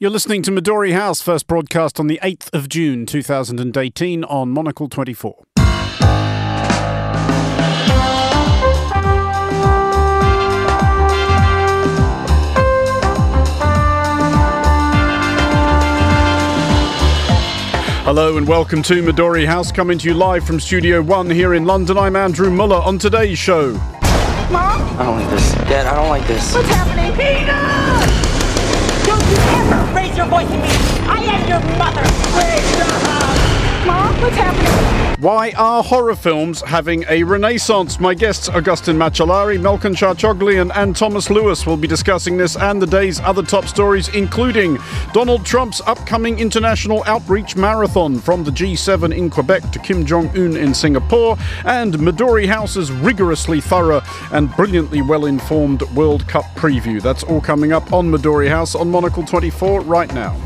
You're listening to Midori House, first broadcast on the 8th of June 2018 on Monocle 24. Hello and welcome to Midori House, coming to you live from Studio One here in London. I'm Andrew Mueller on today's show. Mom? I don't like this. Dad, I don't like this. What's happening? Peter! Me! I am your mother! Peter! Mom, what's happening? Why are horror films having a renaissance? My guests, Augustin Macellari, Melkon Charchoglyan, and Tomos Lewis, will be discussing this and the day's other top stories, including Donald Trump's upcoming international outreach marathon from the G7 in Quebec to Kim Jong un in Singapore, and Midori House's rigorously thorough and brilliantly well informed World Cup preview. That's all coming up on Midori House on Monocle 24 right now.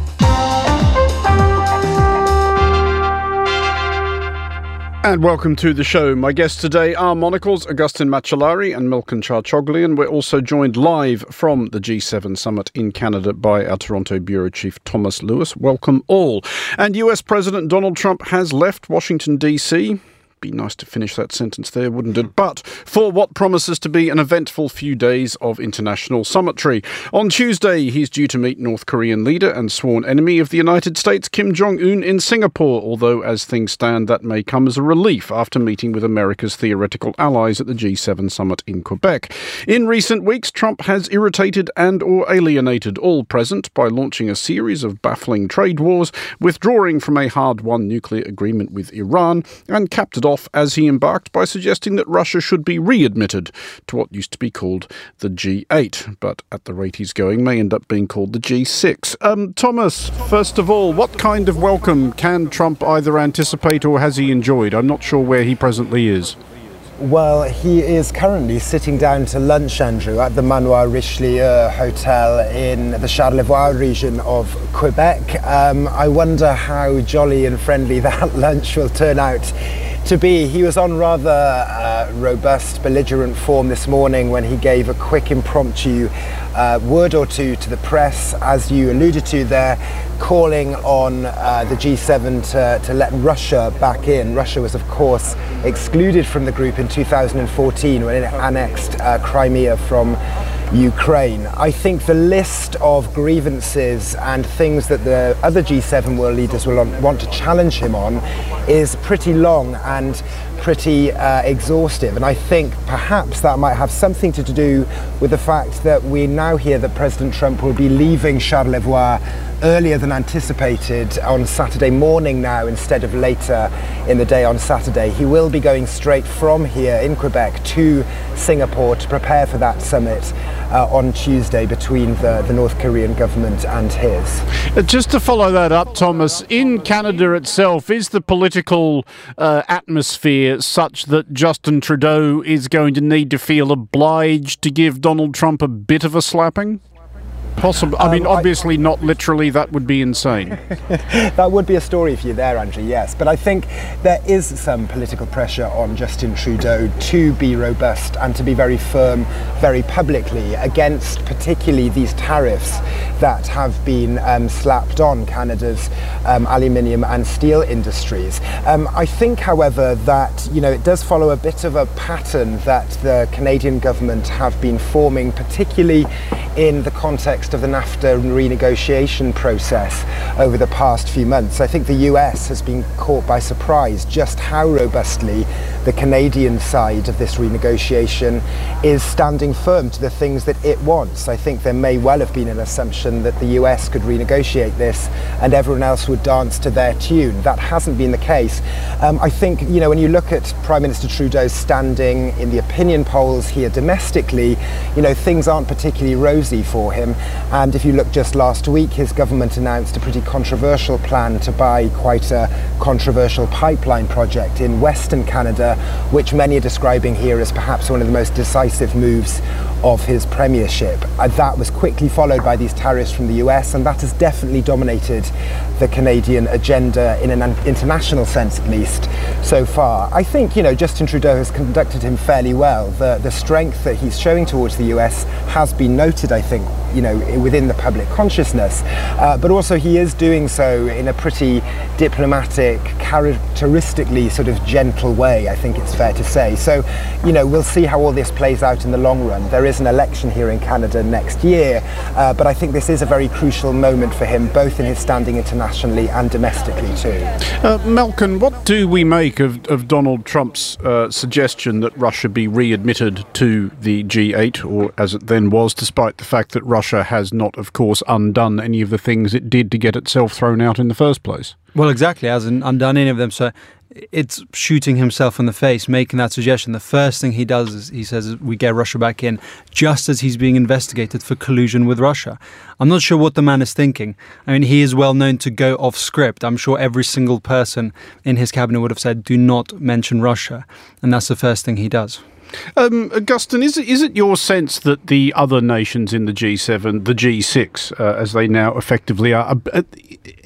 And welcome to the show. My guests today are Monocle's Augustin Macellari and Melkon Charchoglyan. We're also joined live from the G7 summit in Canada by our Toronto Bureau Chief Tomos Lewis. Welcome all. And US President Donald Trump has left Washington, D.C be nice to finish that sentence there, wouldn't it? But for what promises to be an eventful few days of international summitry. On Tuesday, he's due to meet North Korean leader and sworn enemy of the United States, Kim Jong un, in Singapore, although as things stand, that may come as a relief after meeting with America's theoretical allies at the G7 summit in Quebec. In recent weeks, Trump has irritated and or alienated all present by launching a series of baffling trade wars, withdrawing from a hard-won nuclear agreement with Iran, and capped it off off as he embarked by suggesting that Russia should be readmitted to what used to be called the G8, but at the rate he's going, may end up being called the G6. Um, Tomos, first of all, what kind of welcome can Trump either anticipate or has he enjoyed? I'm not sure where he presently is. Well, he is currently sitting down to lunch, Andrew, at the Manoir Richelieu Hotel in the Charlevoix region of Quebec. Um, I wonder how jolly and friendly that lunch will turn out to be. He was on rather uh, robust, belligerent form this morning when he gave a quick impromptu uh, word or two to the press, as you alluded to there, calling on uh, the G7 to, to let Russia back in. Russia was, of course, excluded from the group in 2014 when it annexed uh, Crimea from Ukraine. I think the list of grievances and things that the other G7 world leaders will want to challenge him on is pretty long and pretty uh, exhaustive. And I think perhaps that might have something to do with the fact that we now hear that President Trump will be leaving Charlevoix earlier than anticipated on Saturday morning now instead of later in the day on Saturday. He will be going straight from here in Quebec to Singapore to prepare for that summit uh, on Tuesday between the, the North Korean government and his. Uh, just to follow that up, Tomos, in Canada itself, is the political uh, atmosphere such that Justin Trudeau is going to need to feel obliged to give Donald Trump a bit of a slapping? Possible. I mean, um, obviously, I, not literally. That would be insane. that would be a story for you're there, Andrew. Yes, but I think there is some political pressure on Justin Trudeau to be robust and to be very firm, very publicly against, particularly these tariffs that have been um, slapped on Canada's um, aluminium and steel industries. Um, I think, however, that you know it does follow a bit of a pattern that the Canadian government have been forming, particularly in the context context of the NAFTA renegotiation process over the past few months. I think the US has been caught by surprise just how robustly the Canadian side of this renegotiation is standing firm to the things that it wants. I think there may well have been an assumption that the US could renegotiate this and everyone else would dance to their tune. That hasn't been the case. Um, I think, you know, when you look at Prime Minister Trudeau's standing in the opinion polls here domestically, you know, things aren't particularly rosy for him. And if you look just last week, his government announced a pretty controversial plan to buy quite a controversial pipeline project in Western Canada, which many are describing here as perhaps one of the most decisive moves of his premiership. That was quickly followed by these tariffs from the US, and that has definitely dominated the Canadian agenda in an international sense, at least, so far. I think, you know, Justin Trudeau has conducted him fairly well. The, the strength that he's showing towards the US has been noted, I think, you know, within the public consciousness. Uh, but also, he is doing so in a pretty diplomatic, characteristically sort of gentle way, I think it's fair to say. So, you know, we'll see how all this plays out in the long run. There is an election here in Canada next year, uh, but I think this is a very crucial moment for him, both in his standing internationally and domestically, too. Uh, Malcolm, what do we make of, of Donald Trump's uh, suggestion that Russia be readmitted to the G8, or as it then was, despite the fact that Russia has not, of course, undone any of the things it did to get itself thrown out in the first place. Well, exactly, hasn't undone any of them. So it's shooting himself in the face, making that suggestion. The first thing he does is he says we get Russia back in, just as he's being investigated for collusion with Russia. I'm not sure what the man is thinking. I mean, he is well known to go off script. I'm sure every single person in his cabinet would have said, do not mention Russia. And that's the first thing he does. Um, Augustine, is it, is it your sense that the other nations in the G7, the G6, uh, as they now effectively are, are,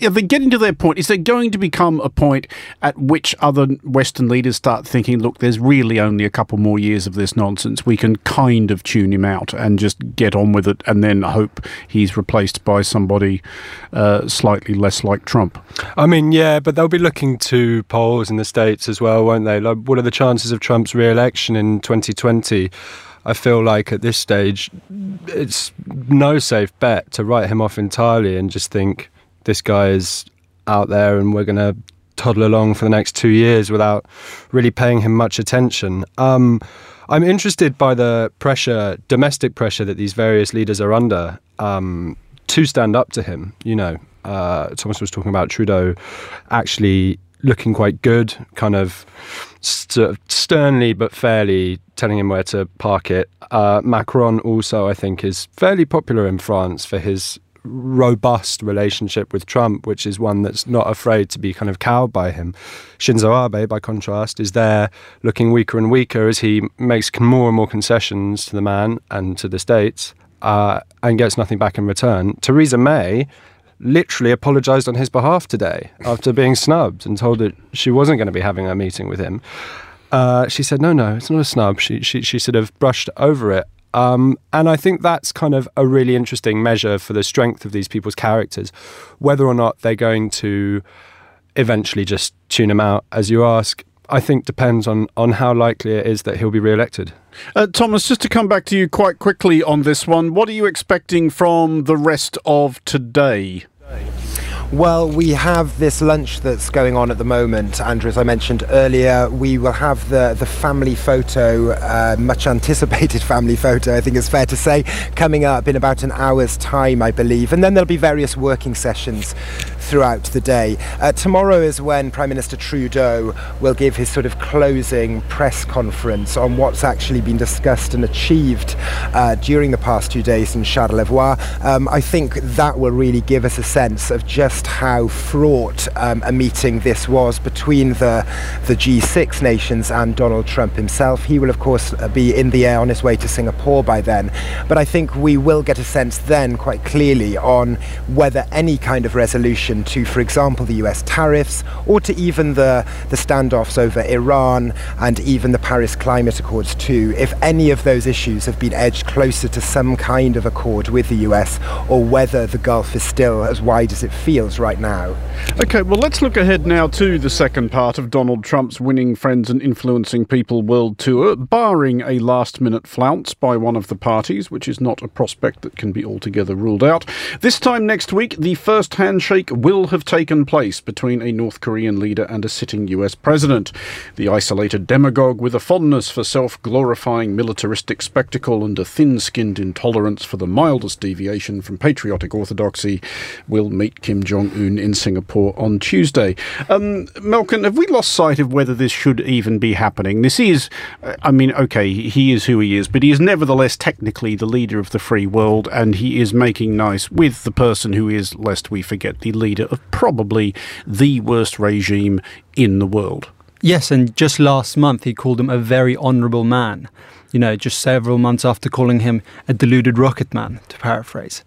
are they getting to their point? Is there going to become a point at which other Western leaders start thinking, look, there's really only a couple more years of this nonsense. We can kind of tune him out and just get on with it and then hope he's replaced by somebody uh, slightly less like Trump? I mean, yeah, but they'll be looking to polls in the States as well, won't they? Like, what are the chances of Trump's re election in 20 2020, I feel like at this stage, it's no safe bet to write him off entirely and just think this guy is out there and we're going to toddle along for the next two years without really paying him much attention. Um, I'm interested by the pressure, domestic pressure that these various leaders are under um, to stand up to him. You know, uh, Tomos was talking about Trudeau actually looking quite good, kind of st- sternly but fairly telling him where to park it. Uh, Macron also, I think, is fairly popular in France for his robust relationship with Trump, which is one that's not afraid to be kind of cowed by him. Shinzo Abe, by contrast, is there looking weaker and weaker as he makes more and more concessions to the man and to the states uh, and gets nothing back in return. Theresa May literally apologized on his behalf today after being snubbed and told that she wasn't going to be having a meeting with him. Uh, she said, no, no, it's not a snub. She, she, she sort of brushed over it. Um, and I think that's kind of a really interesting measure for the strength of these people's characters, whether or not they're going to eventually just tune him out, as you ask. I think depends on, on how likely it is that he'll be re-elected. Uh, Tomos, just to come back to you quite quickly on this one, what are you expecting from the rest of today? Well, we have this lunch that's going on at the moment, Andrew. As I mentioned earlier, we will have the the family photo, uh, much anticipated family photo. I think it's fair to say, coming up in about an hour's time, I believe, and then there'll be various working sessions throughout the day. Uh, tomorrow is when Prime Minister Trudeau will give his sort of closing press conference on what's actually been discussed and achieved uh, during the past two days in Charlevoix. Um, I think that will really give us a sense of just how fraught um, a meeting this was between the, the G6 nations and Donald Trump himself. He will, of course, uh, be in the air on his way to Singapore by then. But I think we will get a sense then quite clearly on whether any kind of resolution to, for example, the US tariffs or to even the, the standoffs over Iran and even the Paris Climate Accords too, if any of those issues have been edged closer to some kind of accord with the US or whether the Gulf is still as wide as it feels right now. Okay, well, let's look ahead now to the second part of Donald Trump's Winning Friends and Influencing People World Tour, barring a last minute flounce by one of the parties, which is not a prospect that can be altogether ruled out. This time next week, the first handshake will have taken place between a North Korean leader and a sitting US president. The isolated demagogue with a fondness for self glorifying militaristic spectacle and a thin skinned intolerance for the mildest deviation from patriotic orthodoxy will meet Kim Jong un in Singapore on Tuesday. Um, Malcolm, have we lost sight of whether this should even be happening? This is, I mean, okay, he is who he is, but he is nevertheless technically the leader of the free world, and he is making nice with the person who is, lest we forget, the leader leader of probably the worst regime in the world. Yes, and just last month he called him a very honourable man. You know, just several months after calling him a deluded rocket man, to paraphrase.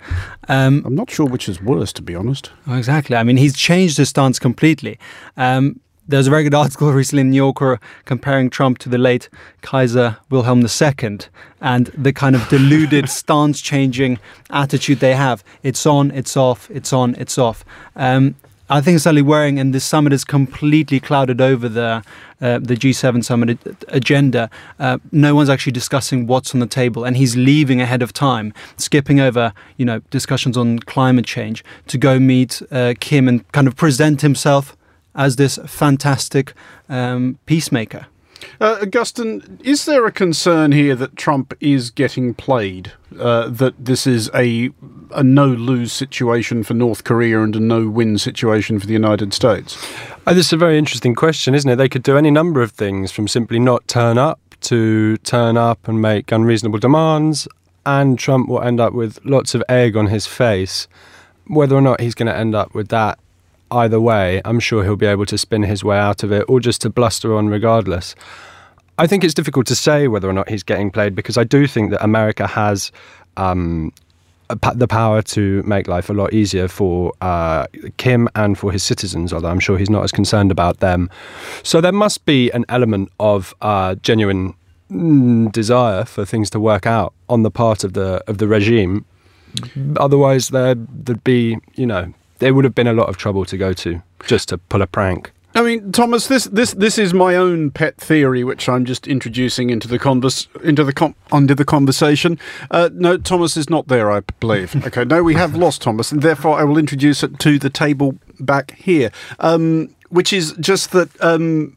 Um, I'm not sure which is worse, to be honest. Oh, exactly. I mean, he's changed his stance completely. Um, there was a very good article recently in New Yorker comparing Trump to the late Kaiser Wilhelm II and the kind of deluded stance changing attitude they have. It's on, it's off, it's on, it's off. Um, I think it's slightly worrying, and this summit is completely clouded over the uh, the G7 summit agenda. Uh, no one's actually discussing what's on the table, and he's leaving ahead of time, skipping over you know discussions on climate change to go meet uh, Kim and kind of present himself as this fantastic um, peacemaker. Uh, Augustine, is there a concern here that Trump is getting played? Uh, that this is a a no lose situation for North Korea and a no win situation for the United States? Oh, this is a very interesting question, isn't it? They could do any number of things from simply not turn up to turn up and make unreasonable demands, and Trump will end up with lots of egg on his face. Whether or not he's going to end up with that either way, I'm sure he'll be able to spin his way out of it or just to bluster on regardless. I think it's difficult to say whether or not he's getting played because I do think that America has um, the power to make life a lot easier for uh, Kim and for his citizens, although I'm sure he's not as concerned about them. So there must be an element of uh, genuine mm, desire for things to work out on the part of the of the regime. Otherwise, there, there'd be, you know, there would have been a lot of trouble to go to just to pull a prank. I mean, Tomos, this this this is my own pet theory, which I'm just introducing into the converse into the com- under the conversation. Uh, no, Tomos is not there, I believe. Okay, no, we have lost Tomos, and therefore I will introduce it to the table back here, um, which is just that um,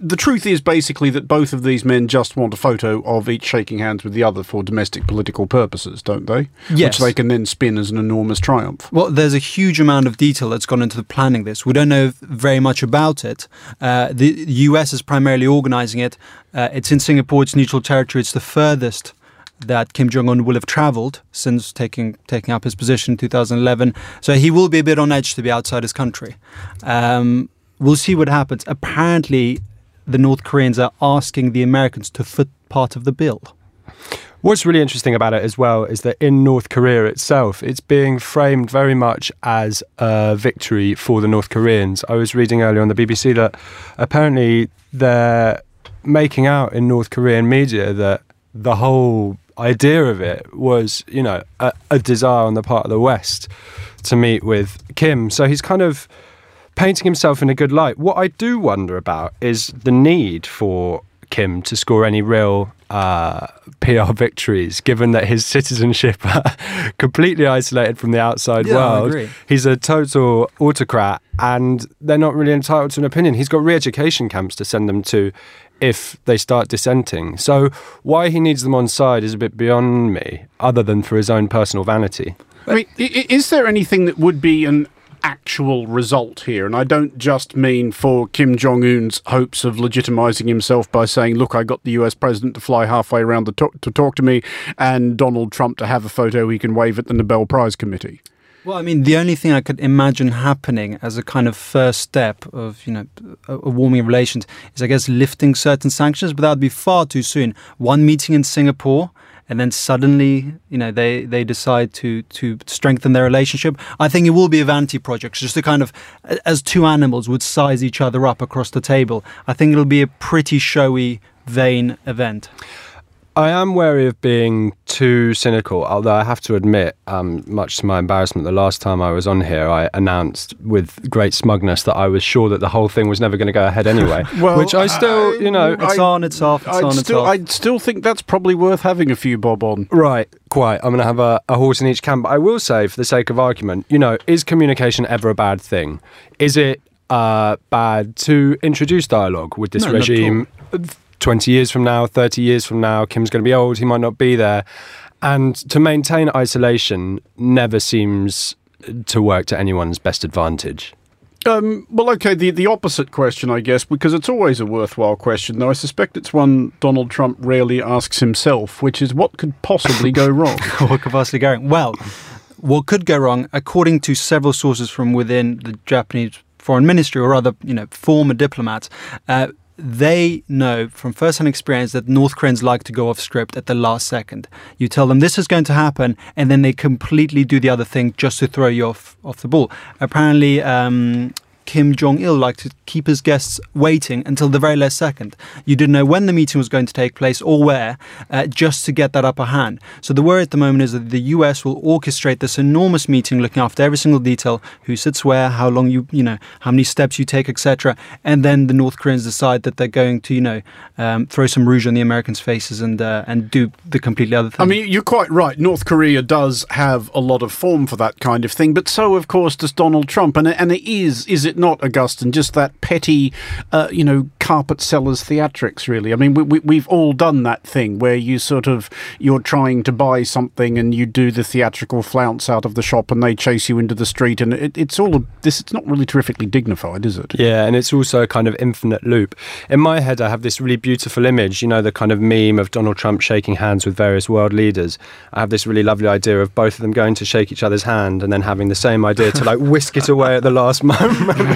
the truth is basically that both of these men just want a photo of each shaking hands with the other for domestic political purposes, don't they? Yes. Which they can then spin as an enormous triumph. Well, there's a huge amount of detail that's gone into the planning this. We don't know very much about it. Uh, the US is primarily organizing it. Uh, it's in Singapore, it's neutral territory, it's the furthest that Kim Jong Un will have travelled since taking taking up his position in 2011. So he will be a bit on edge to be outside his country. Um, we'll see what happens. Apparently, the North Koreans are asking the Americans to foot part of the bill. What's really interesting about it as well is that in North Korea itself, it's being framed very much as a victory for the North Koreans. I was reading earlier on the BBC that apparently they're making out in North Korean media that the whole idea of it was, you know, a, a desire on the part of the West to meet with Kim. So he's kind of painting himself in a good light. What I do wonder about is the need for Kim to score any real uh, PR victories, given that his citizenship completely isolated from the outside yeah, world. He's a total autocrat, and they're not really entitled to an opinion. He's got re-education camps to send them to if they start dissenting. So why he needs them on side is a bit beyond me, other than for his own personal vanity. I mean, is there anything that would be an actual result here. And I don't just mean for Kim Jong un's hopes of legitimizing himself by saying, look, I got the US president to fly halfway around to talk, to talk to me and Donald Trump to have a photo he can wave at the Nobel Prize Committee. Well, I mean, the only thing I could imagine happening as a kind of first step of, you know, a warming of relations is, I guess, lifting certain sanctions, but that would be far too soon. One meeting in Singapore, and then suddenly, you know, they, they decide to to strengthen their relationship. I think it will be a vanity project, just to kind of, as two animals would size each other up across the table. I think it'll be a pretty showy, vain event. I am wary of being too cynical, although I have to admit, um, much to my embarrassment, the last time I was on here, I announced with great smugness that I was sure that the whole thing was never going to go ahead anyway. well, which I still, I, you know, it's I, on, it's off, it's I'd on, still, it's off. I'd still think that's probably worth having a few bob on. Right, quite. I'm going to have a, a horse in each camp. But I will say, for the sake of argument, you know, is communication ever a bad thing? Is it uh, bad to introduce dialogue with this no, regime? 20 years from now, 30 years from now, Kim's going to be old, he might not be there. And to maintain isolation never seems to work to anyone's best advantage. Um, well, okay, the, the opposite question, I guess, because it's always a worthwhile question, though I suspect it's one Donald Trump rarely asks himself, which is what could possibly go wrong? what could possibly go wrong? Well, what could go wrong, according to several sources from within the Japanese foreign ministry or other, you know, former diplomats. Uh, they know from first-hand experience that North Koreans like to go off script at the last second. You tell them this is going to happen, and then they completely do the other thing just to throw you off off the ball. Apparently, um, Kim Jong Il liked to keep his guests waiting until the very last second. You didn't know when the meeting was going to take place or where, uh, just to get that upper hand. So the worry at the moment is that the US will orchestrate this enormous meeting, looking after every single detail: who sits where, how long you, you know, how many steps you take, etc. And then the North Koreans decide that they're going to, you know, um, throw some rouge on the Americans' faces and uh, and do the completely other thing. I mean, you're quite right. North Korea does have a lot of form for that kind of thing, but so, of course, does Donald Trump. And and it is, is it not, Augustine, just that petty, uh, you know, carpet sellers theatrics, really? I mean, we, we, we've all done that thing where you sort of, you're trying to buy something and you do the theatrical flounce out of the shop and they chase you into the street. And it, it's all this, it's not really terrifically dignified, is it? Yeah, and it's also a kind of infinite loop. In my head, I have this really beautiful image, you know, the kind of meme of Donald Trump shaking hands with various world leaders. I have this really lovely idea of both of them going to shake each other's hand and then having the same idea to like whisk it away at the last moment.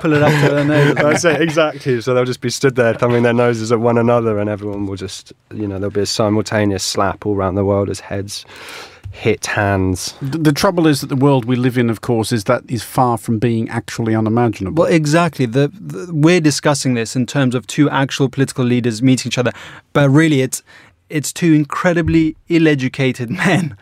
Pull it up to their nose. That's it, exactly. So they'll just be stood there thumbing their noses at one another, and everyone will just, you know, there'll be a simultaneous slap all around the world as heads hit hands. The, the trouble is that the world we live in, of course, is that is far from being actually unimaginable. Well, exactly. The, the, we're discussing this in terms of two actual political leaders meeting each other, but really, it's it's two incredibly ill-educated men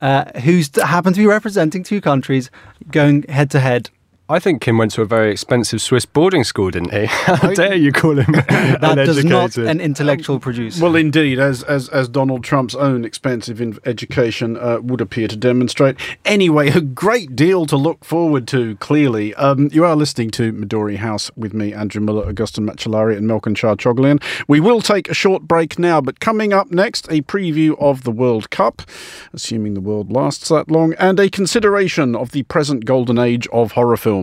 uh, who happen to be representing two countries going head to head. I think Kim went to a very expensive Swiss boarding school, didn't he? How dare you call him That does not an intellectual producer. Well, indeed, as as as Donald Trump's own expensive in education uh, would appear to demonstrate. Anyway, a great deal to look forward to. Clearly, um, you are listening to Midori House with me, Andrew Mueller, Augustin Macellari, and Melkon Charchoglyan. We will take a short break now, but coming up next, a preview of the World Cup, assuming the world lasts that long, and a consideration of the present golden age of horror films.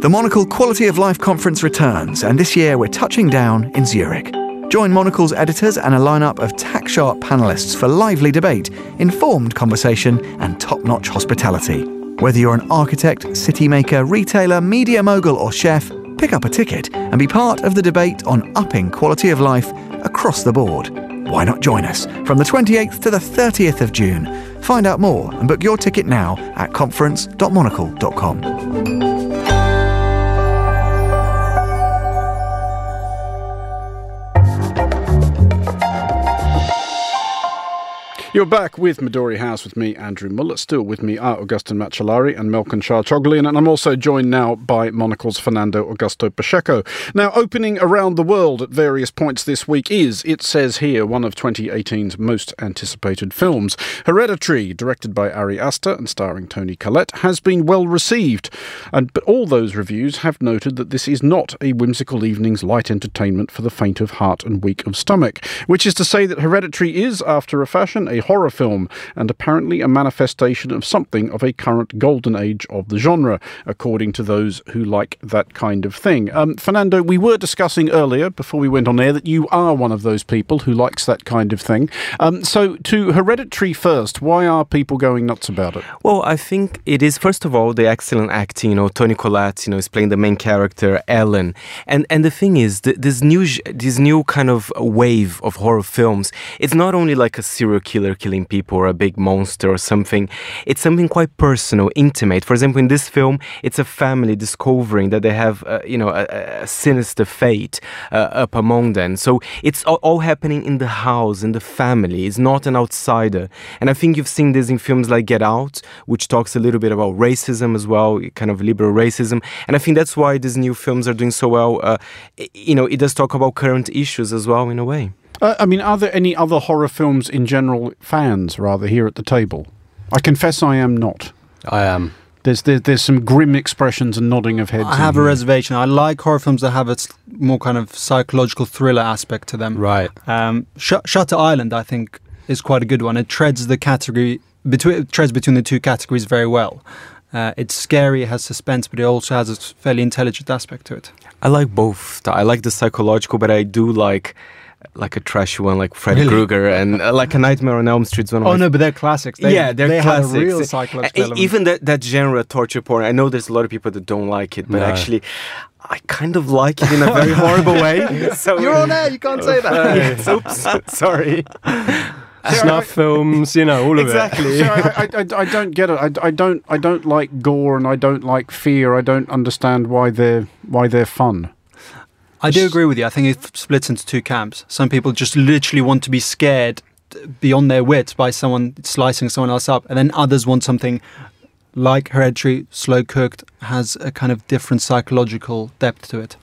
The Monocle Quality of Life Conference returns, and this year we're touching down in Zurich. Join Monocle's editors and a lineup of tack sharp panelists for lively debate, informed conversation, and top notch hospitality. Whether you're an architect, city maker, retailer, media mogul, or chef, pick up a ticket and be part of the debate on upping quality of life across the board. Why not join us from the 28th to the 30th of June? Find out more and book your ticket now at conference.monocle.com. You're back with Midori House with me, Andrew Mueller. Still with me are Augustin Macellari and Melkon Charchoglyan, and I'm also joined now by Monocle's Fernando Augusto Pacheco. Now, opening around the world at various points this week is, it says here, one of 2018's most anticipated films. Hereditary, directed by Ari Aster and starring Toni Collette, has been well received, and but all those reviews have noted that this is not a whimsical evening's light entertainment for the faint of heart and weak of stomach, which is to say that Hereditary is, after a fashion, a horror film and apparently a manifestation of something of a current golden age of the genre, according to those who like that kind of thing. Um, Fernando, we were discussing earlier, before we went on air, that you are one of those people who likes that kind of thing. Um, so, to Hereditary first, why are people going nuts about it? Well, I think it is first of all the excellent acting. You know, Toni Collette, you know, is playing the main character Ellen, and and the thing is, th- this new this new kind of wave of horror films. It's not only like a serial killer killing people or a big monster or something. It's something quite personal, intimate. For example, in this film, it's a family discovering that they have, uh, you know, a, a sinister fate uh, up among them. So it's all, all happening in the house, in the family. It's not an outsider. And I think you've seen this in films like Get Out, which talks a little bit about racism as well, kind of liberal racism. And I think that's why these new films are doing so well. Uh, you know, it does talk about current issues as well, in a way. Uh, I mean, are there any other horror films in general fans, rather, here at the table? I confess I am not. I am. There's there, there's some grim expressions and nodding of heads. I have a here. reservation. I like horror films that have a more kind of psychological thriller aspect to them. Right. Um, Sh- Shutter Island, I think, is quite a good one. It treads the category between treads between the two categories very well. Uh, it's scary, it has suspense, but it also has a fairly intelligent aspect to it. I like both. I like the psychological, but I do like like a trashy one, like Freddy Krueger and uh, like a Nightmare on Elm Street. One of Oh my no, but they're classics. They, yeah, they're they classics. had a real Uh, psychological element. Even that, that genre, torture porn, I know there's a lot of people that don't like it, but No. actually, I kind of like it in a very horrible way. So You're on air. You can't say that. Yes, oops, sorry. Snuff films, you know, all of it. Exactly. So I, I, I, I don't get it. I, I don't I don't like gore and I don't like fear. I don't understand why they're why they're fun. I do agree with you. I think it splits into two camps. Some people just literally want to be scared beyond their wits by someone slicing someone else up, and then others want something like Hereditary, slow cooked, has a kind of different psychological depth to it.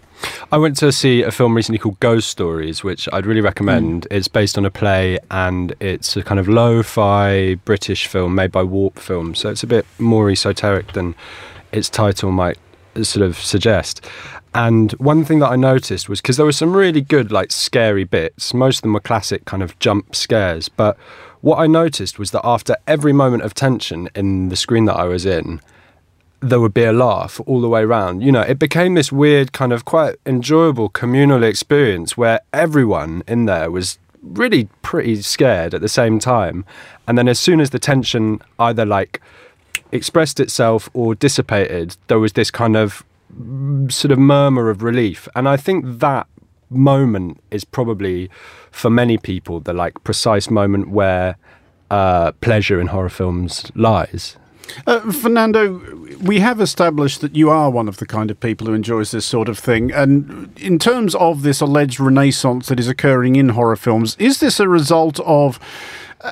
I went to see a film recently called Ghost Stories, which I'd really recommend. Mm. It's based on a play and it's a kind of lo fi British film made by Warp Films. So it's a bit more esoteric than its title might sort of suggest. And one thing that I noticed was because there were some really good, like scary bits, most of them were classic kind of jump scares. But what I noticed was that after every moment of tension in the screen that I was in, there would be a laugh all the way around. You know, it became this weird kind of quite enjoyable communal experience where everyone in there was really pretty scared at the same time. And then as soon as the tension either like expressed itself or dissipated, there was this kind of sort of murmur of relief. And I think that moment is probably for many people the like precise moment where uh, pleasure in horror films lies. Uh, Fernando, we have established that you are one of the kind of people who enjoys this sort of thing. And in terms of this alleged renaissance that is occurring in horror films, is this a result of,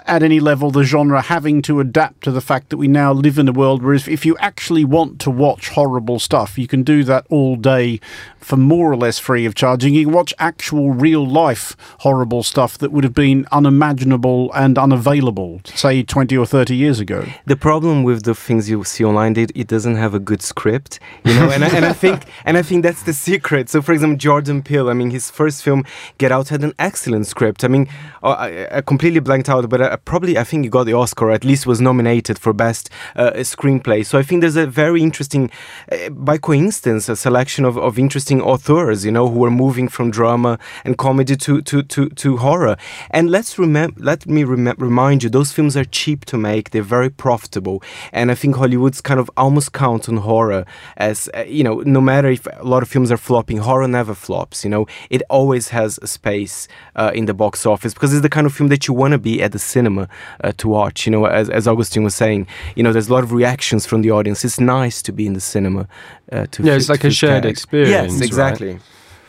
at any level, the genre having to adapt to the fact that we now live in a world where if, if you actually want to watch horrible stuff, you can do that all day for more or less free of charging. You can watch actual real life horrible stuff that would have been unimaginable and unavailable, say, 20 or 30 years ago. The problem with the things you see online, it, it doesn't have a good script, you know, and I, and I think and I think that's the secret. So, for example, Jordan Peele, I mean, his first film, Get Out, had an excellent script. I mean, uh, I, I completely blanked out, but I, probably I think he got the Oscar, at least was nominated for best uh, screenplay. So I think there's a very interesting, uh, by coincidence, a selection of, of interesting authors, you know, who are moving from drama and comedy to to to, to horror. And let's remember, let me rem- remind you, those films are cheap to make. They're very profitable, and I think Hollywood's kind of almost count on horror as uh, you know, no matter if a lot of films are flopping, horror never flops. You know, it always has a space uh, in the box office because it's the kind of film that you want to be at the cinema uh, to watch. You know, as as Augustine was saying, you know, there's a lot of reactions from the audience. It's nice to be in the cinema. Uh, to Yeah, it's like a shared tag. experience, Yes, right? exactly.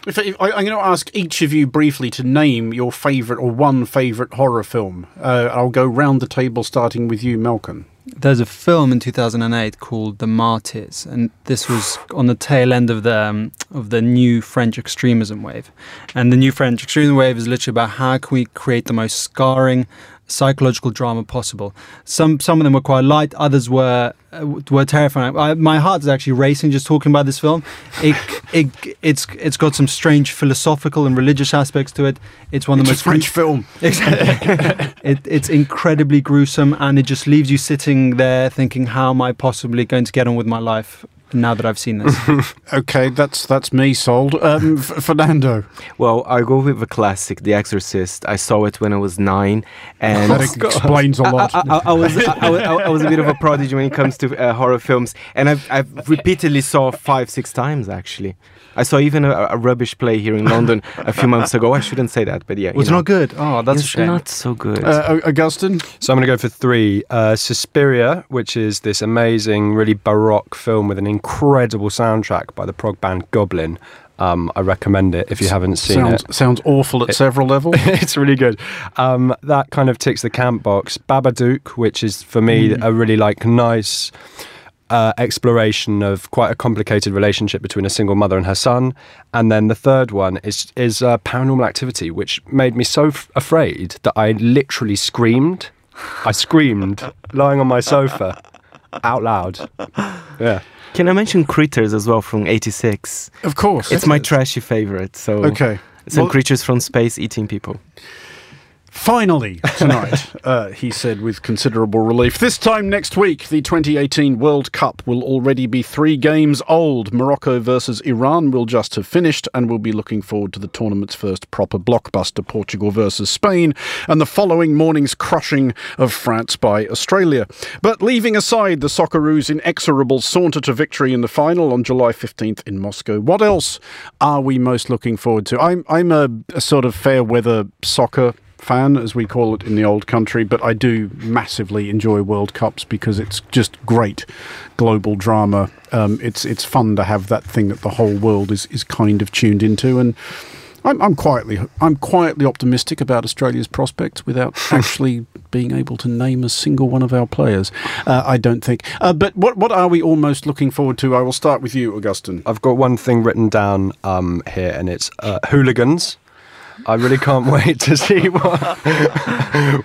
If, if, I, I'm going to ask each of you briefly to name your favourite or one favourite horror film. Uh, I'll go round the table, starting with you, Malcolm. There's a film in 2008 called The Martyrs, and this was on the tail end of the um, of the new French extremism wave. And the new French extremism wave is literally about how can we create the most scarring psychological drama possible. Some some of them were quite light, others were uh, were terrifying. I, my heart is actually racing just talking about this film. It, it it's it's got some strange philosophical and religious aspects to it. It's one of the It's a most French film. Exactly. it, it's incredibly gruesome, and it just leaves you sitting there thinking, "How am I possibly going to get on with my life now that I've seen this?" Okay, that's that's me sold. Um, F- Fernando, Well, I go with the classic, The Exorcist. I saw it when I was nine, and that explains a lot. I, I, I was I, I, was- I was a bit of a prodigy when it comes to uh, horror films, and I've, I've repeatedly saw five six times actually. I saw even a, a rubbish play here in London a few months ago. I shouldn't say that, but yeah, you Was know. not good? Oh, that's a It's shame. not so good. Uh, Augustine, So I'm going to go for three. Uh, Suspiria, which is this amazing, really baroque film with an incredible soundtrack by the prog band Goblin. Um, I recommend it if you haven't seen sounds it. sounds awful at several levels. it's really good. Um, that kind of ticks the camp box. Babadook, which is for me Mm. a really like nice uh, exploration of quite a complicated relationship between a single mother and her son. And then the third one is is uh, Paranormal Activity, which made me so f- afraid that I literally screamed. I screamed lying on my sofa out loud. Yeah. Can I mention Critters as well from '86? Of course, It's my trashy favorite. So Okay, some Well- creatures from space eating people. Finally, tonight, uh, he said with considerable relief. This time next week, the 2018 World Cup will already be three games old. Morocco versus Iran will just have finished, and we'll be looking forward to the tournament's first proper blockbuster, Portugal versus Spain, and the following morning's crushing of France by Australia. But leaving aside the Socceroos' inexorable saunter to victory in the final on July 15th in Moscow, what else are we most looking forward to? I'm, I'm a, a sort of fair weather soccer fan, as we call it in the old country, but I do massively enjoy World Cups because it's just great global drama. Um, it's it's fun to have that thing that the whole world is, is kind of tuned into, and I'm, I'm quietly I'm quietly optimistic about Australia's prospects without actually being able to name a single one of our players. Uh, I don't think. Uh, but what what are we almost looking forward to? I will start with you, Augustin. I've got one thing written down um, here, and it's uh, hooligans. I really can't wait to see what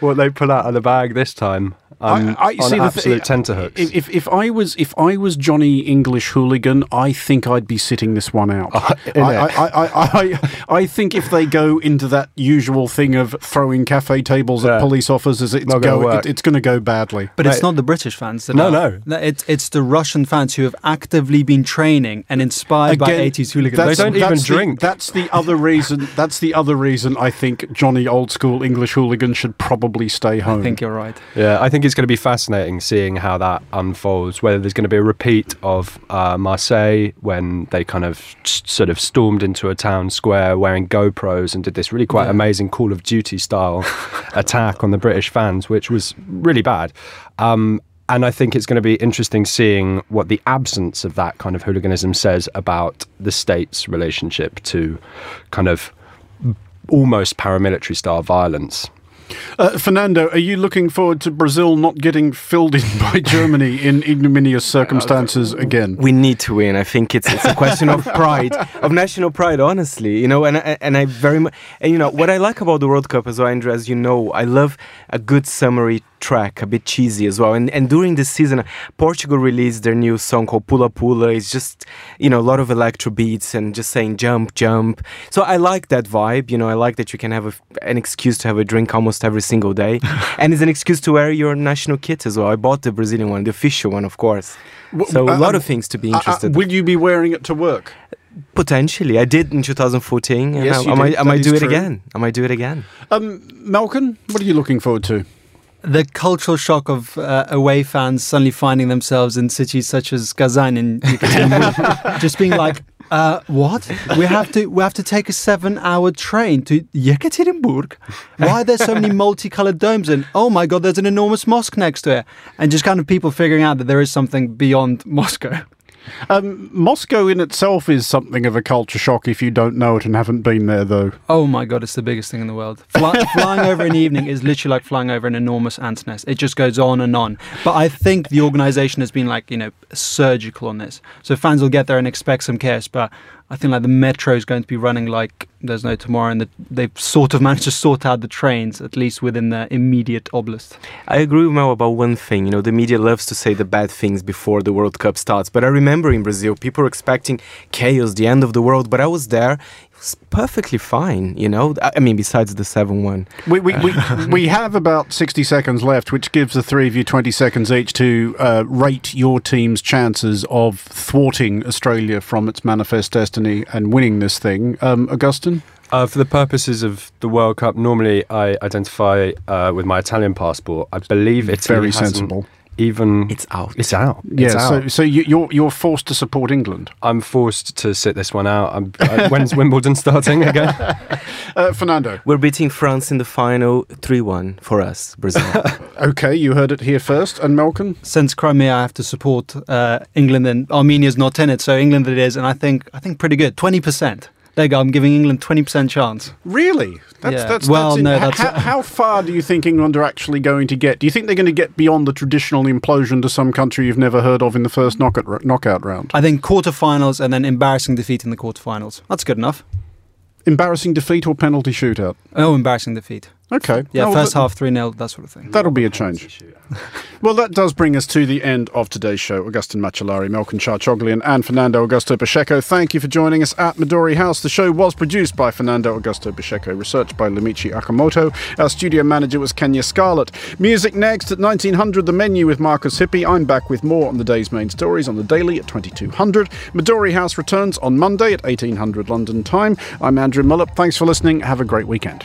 what they pull out of the bag this time. Um, I, I on see the absolute thi- tenterhooks. If, if if I was if I was Johnny English hooligan, I think I'd be sitting this one out. in I. I, I, I, I think if they go into that usual thing of throwing cafe tables at police officers, it's Not gonna go it, it's going to go badly. But it's not the British fans. That No, are- no. It's it's the Russian fans who have actively been training and inspired by Again, 80s hooligans. They don't even the- drink. that's the other reason. That's the other reason I think Johnny old school English hooligan should probably stay home. I think you're right. Yeah, I think it's going to be fascinating seeing how that unfolds. Whether there's going to be a repeat of uh, Marseille when they kind of s- sort of stormed into a town square wearing GoPros and did this really quite Yeah. amazing Call of Duty style attack on the British fans, which was really bad. Um, and I think it's going to be interesting seeing what the absence of that kind of hooliganism says about the state's relationship to kind of almost paramilitary style violence. Uh, Fernando, are you looking forward to Brazil not getting filled in by Germany in ignominious circumstances again? We need to win. I think it's it's a question of pride, of national pride. Honestly, you know, and I, and I very much, and you know, what I like about the World Cup as well, Andrew, as you know, I love a good summary track, a bit cheesy as well. And and during this season, Portugal released their new song called Pula Pula. It's just you know a lot of electro beats and just saying jump jump. So I like that vibe. You know, I like that you can have a, an excuse to have a drink almost every single day, and it's an excuse to wear your national kit as well. I bought the Brazilian one, the official one, of course. So a uh, lot um, of things to be Uh, uh, interested. will you be wearing it to work? Potentially, I did in 2014. And Yes, I, you I did. I That might do it true. again. I might do it again. Um, Malcolm, what are you looking forward to? The cultural shock of uh, away fans suddenly finding themselves in cities such as Kazan in Yekaterinburg, just being like, uh, "What? We have to we have to take a seven-hour train to Yekaterinburg? Why are there so many multicolored domes? And oh my God, there's an enormous mosque next to it!" And just kind of people figuring out that there is something beyond Moscow. Um, Moscow in itself is something of a culture shock if you don't know it and haven't been there, though. Oh my god, it's the biggest thing in the world. Fly, flying over in the evening is literally like flying over an enormous ant's nest. It just goes on and on. But I think the organization has been like, you know, surgical on this. So fans will get there and expect some chaos, but I think like the metro is going to be running like there's no tomorrow and that they've sort of managed to sort out the trains, at least within the immediate oblast. I agree with Mel about one thing. You know, the media loves to say the bad things before the World Cup starts. But I remember in Brazil, people were expecting chaos, the end of the world. But I was there. It was perfectly fine, you know? I I mean, besides the 7 1. We, we, we, we have about 60 seconds left, which gives the three of you 20 seconds each to uh, rate your team's chances of thwarting Australia from its manifest destiny and winning this thing. Um, Augustin? Uh, for the purposes of the World Cup, normally I identify uh, with my Italian passport. I believe it's Very sensible. Even It's out. It's out. Yeah, It's out. so, so you, you're, you're forced to support England. I'm forced to sit this one out. I'm, uh, when's Wimbledon starting again? Uh, Fernando? We're beating France in the final 3 1 for us, Brazil. Okay, you heard it here first. And Malcolm? Since Crimea, I have to support uh, England, and Armenia's not in it, so England it is, and I think I think pretty good, twenty percent. There you go. I'm giving England twenty percent chance. Really? That's, Yeah. that's, Well, that's no, that's- how, how far do you think England are actually going to get? Do you think they're going to get beyond the traditional implosion to some country you've never heard of in the first knockout, knockout round? I think quarterfinals and then embarrassing defeat in the quarterfinals. That's good enough. Embarrassing defeat or penalty shootout? Oh, embarrassing defeat. Okay. Yeah, Oh, first half 3 0, that sort of thing. That'll be a change. Well, that does bring us to the end of today's show. Augustin Macellari, Melkon Charchoglyan, and Fernando Augusto Pacheco. Thank you for joining us at Midori House. The show was produced by Fernando Augusto Pacheco, researched by Lumichi Akamoto. Our studio manager was Kenya Scarlett. Music next at 1900, The Menu with Markus Hippi. I'm back with more on the day's main stories on the daily at 2200. Midori House returns on Monday at 1800 London time. I'm Andrew Mueller. Thanks for listening. Have a great weekend.